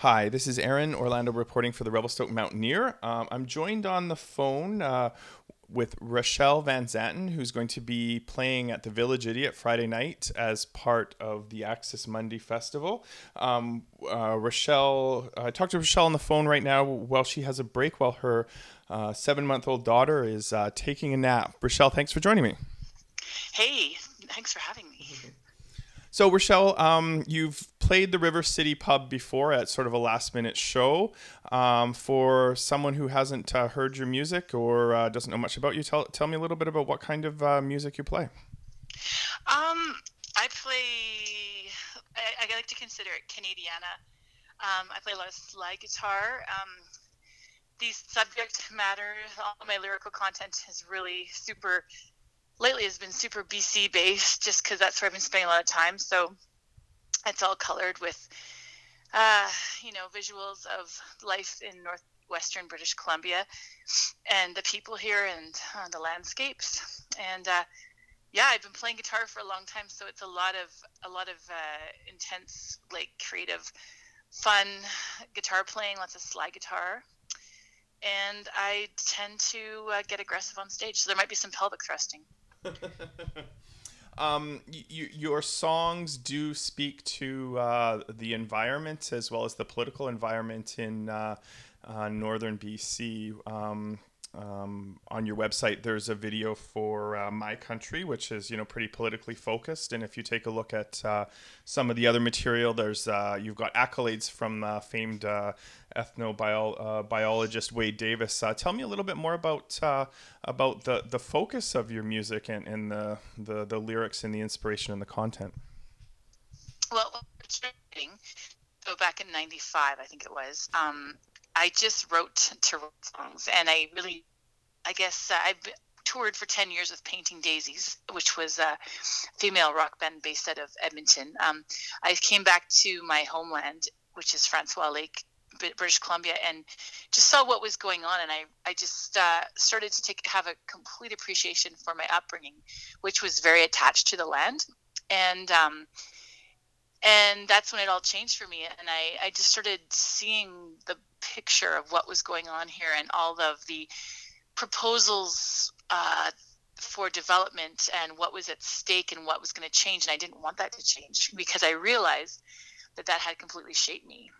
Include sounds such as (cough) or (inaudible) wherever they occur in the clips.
Hi, this is Aaron Orlando reporting for the Revelstoke Mountaineer. Um, I'm joined on the phone uh, with Rochelle Van Zanten, who's going to be playing at the Village Idiot Friday night as part of the Axis Monday Festival. Um, uh, Rachelle, I talked to Rochelle on the phone right now while she has a break while her uh, seven month old daughter is uh, taking a nap. Rochelle, thanks for joining me. Hey, thanks for having me. So, Rochelle, um, you've played the River City Pub before at sort of a last minute show. Um, for someone who hasn't uh, heard your music or uh, doesn't know much about you, tell, tell me a little bit about what kind of uh, music you play. Um, I play, I, I, like to consider it Canadiana. Um, I play a lot of slide guitar. Um, these subject matter, all my lyrical content is really super lately has been super BC based just because that's where I've been spending a lot of time. So it's all colored with, uh, you know, visuals of life in northwestern British Columbia and the people here and uh, the landscapes. And uh, yeah, I've been playing guitar for a long time, so it's a lot of a lot of uh, intense, like creative, fun guitar playing, lots of slide guitar and I tend to uh, get aggressive on stage. So there might be some pelvic thrusting. (laughs) um, you, your songs do speak to uh, the environment as well as the political environment in uh, uh, northern BC. Um, um, on your website, there's a video for uh, My Country, which is you know pretty politically focused. And if you take a look at uh, some of the other material, there's uh, you've got accolades from uh, famed uh, ethnobiologist uh, Wade Davis. tell me a little bit more about about the the focus of your music and, and the, the the lyrics and the inspiration and the content. Well, so back in '95, I think it was. Um, I just wrote to write songs, and I really, I guess uh, I've toured for 10 years with Painting Daisies, which was a female rock band based out of Edmonton. Um, I came back to my homeland, which is Francois Lake, British Columbia, and just saw what was going on, and I, I just uh, started to take have a complete appreciation for my upbringing, which was very attached to the land, and um, and that's when it all changed for me and I, I just started seeing the picture of what was going on here and all of the proposals uh, for development and what was at stake and what was going to change and i didn't want that to change because i realized that that had completely shaped me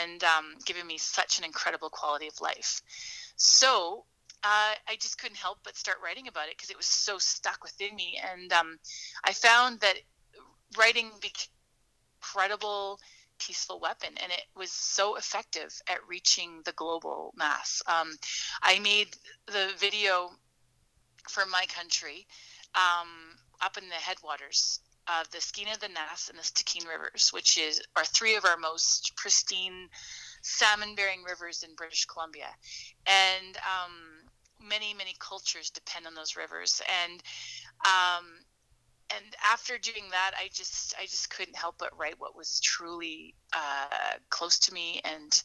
and um, given me such an incredible quality of life so uh, I just couldn't help but start writing about it because it was so stuck within me. And um, I found that writing became incredible peaceful weapon and it was so effective at reaching the global mass um, i made the video for my country um, up in the headwaters of the Skeena, the Nass, and the Stikine rivers, which is are three of our most pristine salmon-bearing rivers in British Columbia, and um, many many cultures depend on those rivers. And um, and after doing that i just i just couldn't help but write what was truly uh, close to me and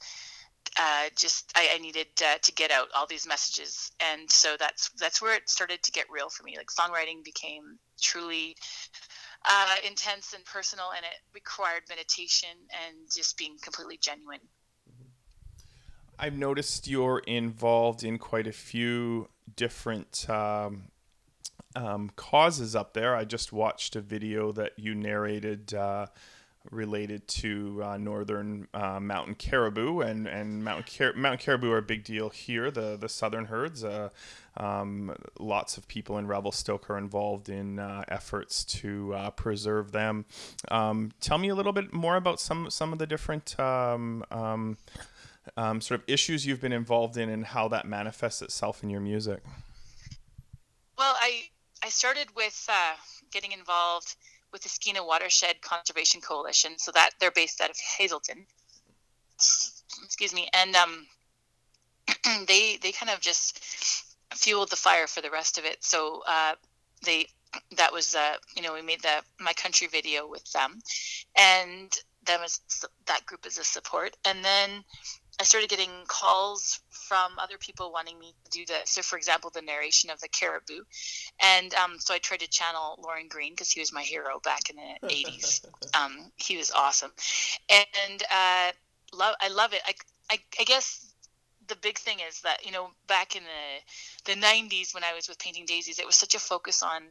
uh, just I, I needed uh, to get out all these messages. And so that's that's where it started to get real for me. Like songwriting became truly uh, intense and personal and it required meditation and just being completely genuine. I've noticed you're involved in quite a few different um, um, causes up there. I just watched a video that you narrated uh, related to uh, northern uh, mountain caribou, and and mountain, Car- mountain caribou are a big deal here. The the southern herds. Uh, um, lots of people in Revelstoke are involved in uh, efforts to uh, preserve them. Um, tell me a little bit more about some some of the different. Um, um, um sort of issues you've been involved in and how that manifests itself in your music. Well, I I started with uh, getting involved with the Skeena Watershed Conservation Coalition. So that they're based out of Hazelton. Excuse me, and um, (clears throat) they they kind of just fueled the fire for the rest of it. So uh, they (clears throat) that was uh, you know we made the my country video with them, and them as that group as a support, and then I started getting calls from other people wanting me to do the so for example the narration of the caribou and um, so I tried to channel Lorne Greene because he was my hero back in the 80s (laughs) um, he was awesome and uh, love I love it. I, I, I guess the big thing is that you know back in the the 90s when I was with Painting Daisies, it was such a focus on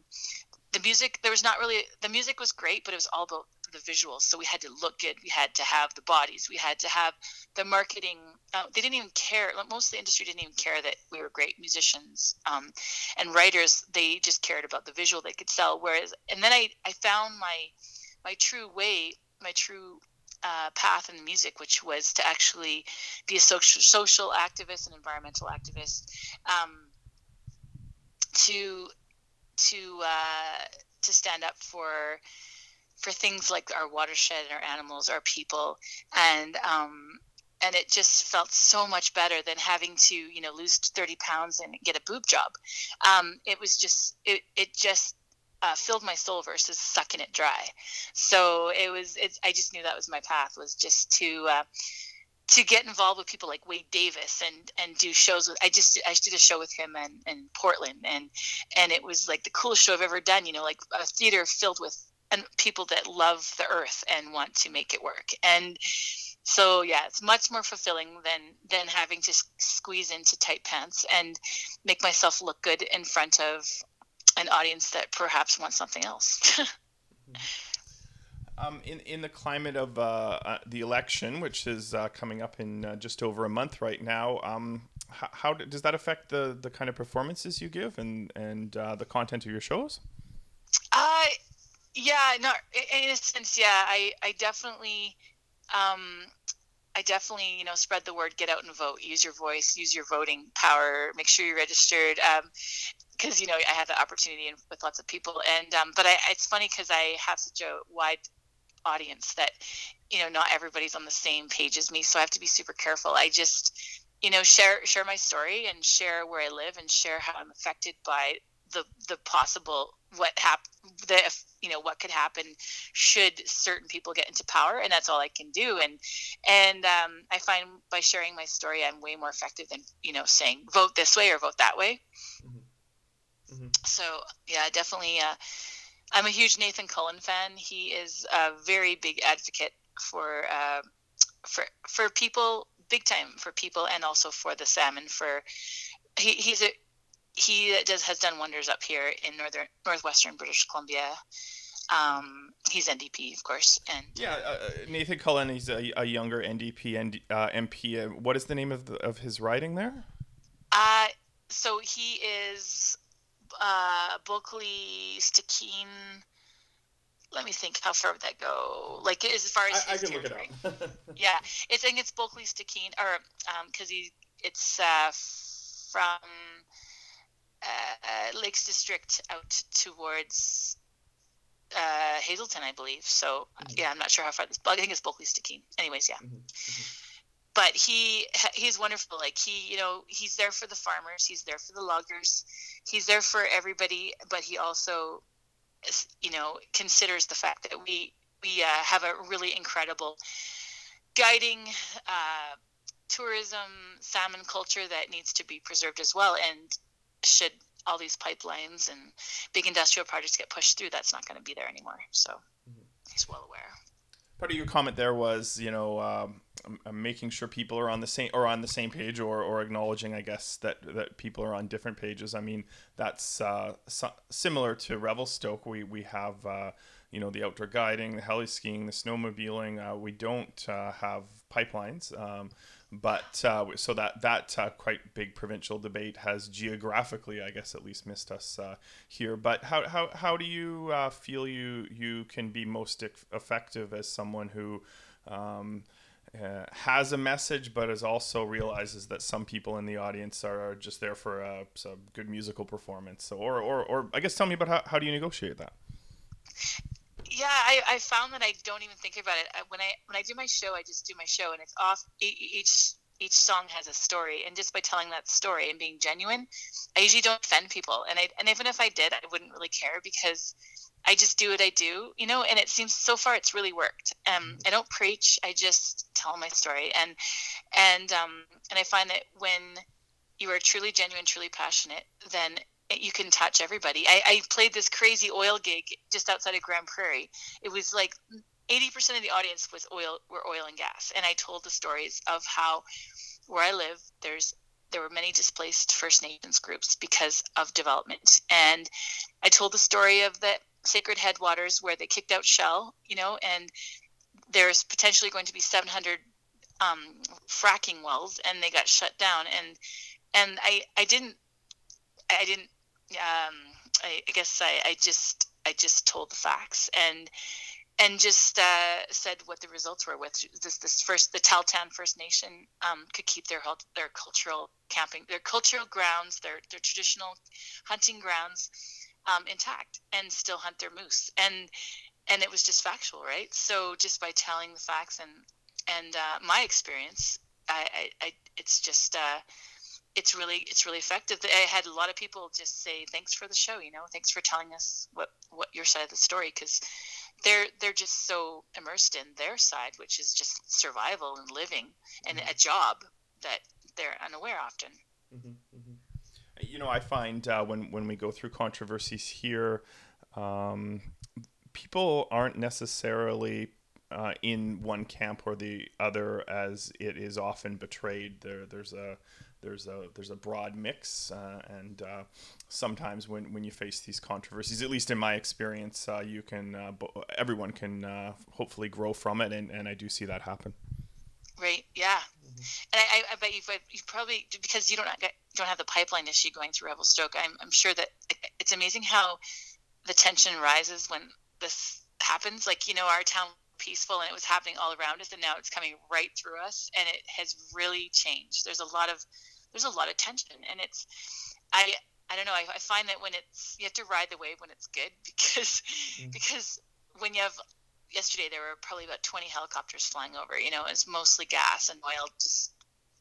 the music. There was not really the music was great, but it was all about the visuals. So we had to look good. We had to have the bodies. We had to have the marketing. Uh, they didn't even care. Most of the industry didn't even care that we were great musicians um, and writers. They just cared about the visual they could sell. Whereas, and then I I found my my true way, my true uh, path in music, which was to actually be a social, social activist and environmental activist, um, to to uh, to stand up for for things like our watershed, and our animals, our people, and um, and it just felt so much better than having to you know lose 30 pounds and get a boob job. Um, it was just it it just uh, filled my soul versus sucking it dry. So it was, it, I just knew that was my path was just to, uh, to get involved with people like Wade Davis and and do shows with I just I did a show with him in, in Portland and and it was like the coolest show I've ever done you know like a theater filled with and people that love the earth and want to make it work and so yeah it's much more fulfilling than than having to squeeze into tight pants and make myself look good in front of an audience that perhaps wants something else. (laughs) um, in in the climate of uh, uh, the election, which is uh, coming up in uh, just over a month right now, um, how, how, does that affect the the kind of performances you give and and uh, the content of your shows? Yeah, no, in a sense, yeah, I I definitely. Um, I definitely, you know, spread the word, get out and vote, use your voice, use your voting power, make sure you're registered. Um, because you know I had the opportunity with lots of people, and um, but I, it's funny because I have such a wide audience that you know not everybody's on the same page as me, so I have to be super careful. I just you know share share my story and share where I live and share how I'm affected by the the possible what hap the you know what could happen should certain people get into power and that's all i can do and and um, i find by sharing my story i'm way more effective than you know saying vote this way or vote that way mm-hmm. Mm-hmm. So yeah, definitely. Uh, I'm a huge Nathan Cullen fan. He is a very big advocate for uh, for for people, big time for people, and also for the salmon. For he, he's a he does has done wonders up here in northern northwestern British Columbia. Um, he's NDP, of course, and yeah, uh, uh, Nathan Cullen. He's a, a younger NDP and uh, MP. Uh, what is the name of the, of his riding there? Uh, so he is uh, Bulkley, Stikine. Let me think. How far would that go? Like as far as I, I can territory. look it up. (laughs) yeah, it's I think it's Bulkley, Stikine, or because um, he it's uh, from uh, Lakes District out towards uh, Hazelton, I believe. So mm-hmm. yeah, I'm not sure how far this. I think it's Bulkley, Stikine. Anyways, yeah. Mm-hmm. Mm-hmm but he he's wonderful like he you know he's there for the farmers he's there for the loggers he's there for everybody but he also you know considers the fact that we we uh, have a really incredible guiding uh, tourism salmon culture that needs to be preserved as well and should all these pipelines and big industrial projects get pushed through that's not going to be there anymore. So mm-hmm. he's well aware. Part of your comment there was you know um, making sure people are on the same or on the same page or, or acknowledging i guess that that people are on different pages. I mean that's uh, so, similar to revelstoke. We we have uh, you know the outdoor guiding the heli skiing the snowmobiling. Uh, we don't uh, have pipelines. Um, but uh, so that that uh, quite big provincial debate has geographically, I guess, at least missed us uh, here. But how, how, how do you uh, feel you you can be most effective as someone who um, uh, has a message, but is also realizes that some people in the audience are just there for a, a good musical performance. So, or, or, or I guess tell me about how, how do you negotiate that? Yeah I, I found that i don't even think about it. When i when i do my show i just do my show and it's off each each song has a story and just by telling that story and being genuine i usually don't offend people. And i and even if i did i wouldn't really care because i just do what i do you know and it seems so far it's really worked. Um mm-hmm. i don't preach i just tell my story. And and um and i find that when you are truly genuine truly passionate then you can touch everybody. I, I, played this crazy oil gig just outside of Grande Prairie. It was like 80% of the audience was oil were oil and gas and i told the stories of how where i live there's there were many displaced first nations groups because of development and i told the story of the sacred headwaters where they kicked out shell you know and there's potentially going to be 700 um, fracking wells and they got shut down and and i i didn't i didn't um, I, I guess I, I just I just told the facts and and just uh, said what the results were with this this first the Tahltan First Nation um, could keep their their cultural camping their cultural grounds their their traditional hunting grounds um, intact and still hunt their moose. And and it was just factual right? So just by telling the facts and and uh, my experience I, I, I it's just uh, it's really it's really effective. I had a lot of people just say thanks for the show. You know, thanks for telling us what what your side of the story because they're they're just so immersed in their side, which is just survival and living and mm-hmm. a job that they're unaware often. Mm-hmm, mm-hmm. You know, I find uh, when when we go through controversies here, um, people aren't necessarily uh, in one camp or the other, as it is often betrayed. There, there's a there's a there's a broad mix, uh, and uh, sometimes when, when you face these controversies, at least in my experience, uh, you can uh, everyone can uh, hopefully grow from it, and, and I do see that happen. Right. Yeah. Mm-hmm. And I, I bet you've, you probably because you don't get, don't have the pipeline issue going through Revelstoke. I'm I'm sure that it's amazing how the tension rises when this happens. Like you know, our town peaceful and it was happening all around us and now it's coming right through us and it has really changed there's a lot of there's a lot of tension and it's i i don't know i, I find that when it's you have to ride the wave when it's good (laughs) because mm. because when you have yesterday there were probably about 20 helicopters flying over you know it's mostly gas and oil just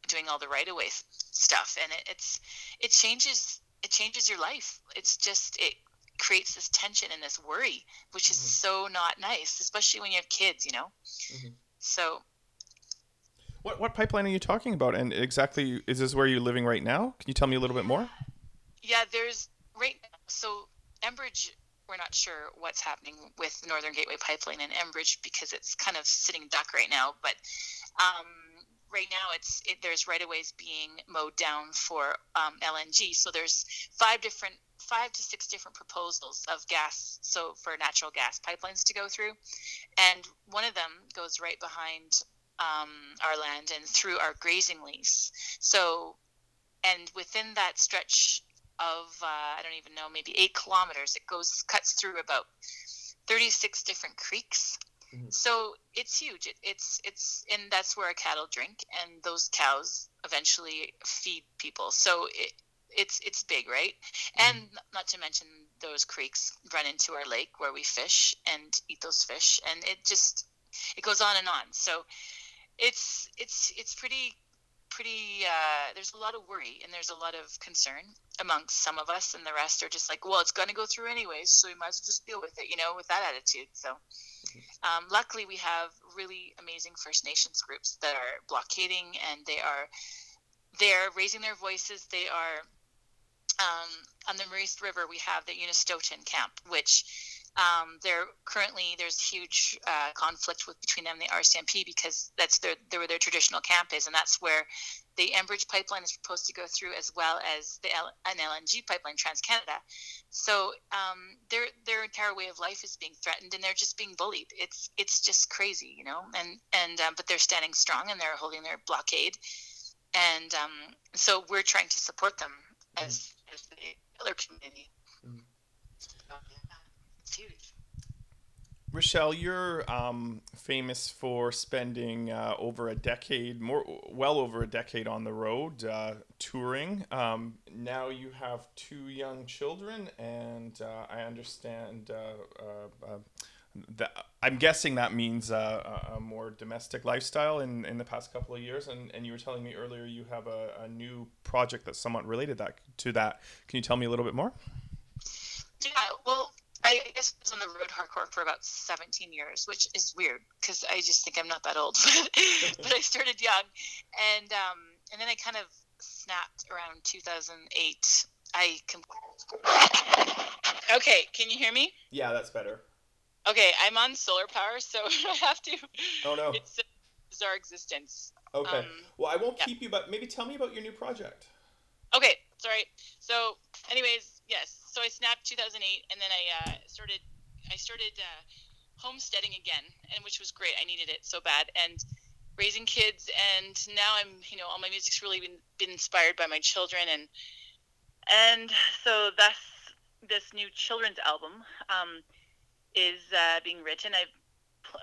doing all the right away stuff and it, it's it changes it changes your life it's just it creates this tension and this worry, which is mm-hmm. so not nice, especially when you have kids, you know. Mm-hmm. So. What what pipeline are you talking about? And exactly, is this where you're living right now? Can you tell me a little bit more? Yeah, there's right now. So Enbridge, we're not sure what's happening with Northern Gateway Pipeline and Enbridge because it's kind of sitting duck right now. But um, right now it's it, there's right of ways being mowed down for um, LNG. So there's five different five to six different proposals of gas, so for natural gas pipelines to go through, and one of them goes right behind um, our land and through our grazing lease. So, and within that stretch of uh, I don't even know, maybe eight kilometers, it goes cuts through about 36 different creeks Mm-hmm. So it's huge. It, it's it's and that's where our cattle drink, and those cows eventually feed people. So it it's it's big, right? Mm-hmm. And not to mention those creeks run into our lake where we fish and eat those fish, and it just it goes on and on. So it's it's it's pretty pretty uh, there's a lot of worry and there's a lot of concern amongst some of us and the rest are just like well it's going to go through anyways so we might as well just deal with it you know with that attitude so um, luckily we have really amazing first nations groups that are blockading and they are they're raising their voices they are um, on the Maurice River we have the Unistoten camp which um, there currently there's huge uh, conflict with between them and the RCMP because that's their where their traditional camp is, and that's where the Enbridge pipeline is supposed to go through, as well as the L- an LNG pipeline, Trans Canada. So um, their their entire way of life is being threatened, and they're just being bullied. It's it's just crazy, you know. And and um, but they're standing strong and they're holding their blockade, and um, so we're trying to support them as as the other huge. Rochelle, you're um, famous for spending uh, over a decade, more well over a decade on the road uh, touring. Um, now you have two young children, and uh, I understand uh, uh, uh, that I'm guessing that means a, a, more domestic lifestyle in, in the past couple of years. And, and you were telling me earlier you have a, a new project that's somewhat related that to that. Can you tell me a little bit more? Yeah, well, I guess I was on the road hardcore for about 17 years, which is weird because I just think I'm not that old. (laughs) but I started young, and um, and then I kind of snapped around 2008. I com- okay, can you hear me? Yeah, that's better. Okay, I'm on solar power, so (laughs) I have to. Oh no. It's a bizarre existence. Okay. Um, well, I won't yeah. keep you, but maybe tell me about your new project. Okay, sorry. So, anyways, yes. So I snapped 2008, and then I uh, started. I started uh, homesteading again, and which was great. I needed it so bad, and raising kids, and now I'm. You know, all my music's really been been inspired by my children, and and so that's this new children's album um, is uh, being written. I've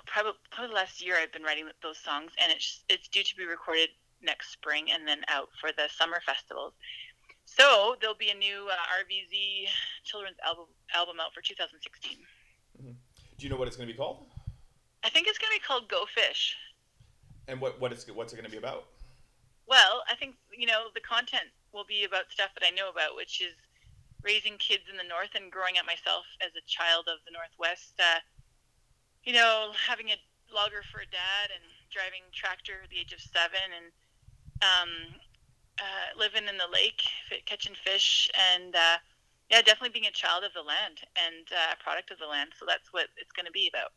probably probably last year I've been writing those songs, and it's it's due to be recorded next spring and then out for the summer festivals. So there'll be a new uh, RVZ children's album album out for 2016. Do you know what it's going to be called? I think it's going to be called Go Fish. And what what is what's it going to be about? Well, I think you know the content will be about stuff that I know about, which is raising kids in the north and growing up myself as a child of the northwest. Uh, you know, having a logger for a dad and driving tractor at the age of seven and um, uh, living in the lake, catching fish, and uh, yeah, definitely being a child of the land and uh, a product of the land. So that's what it's going to be about.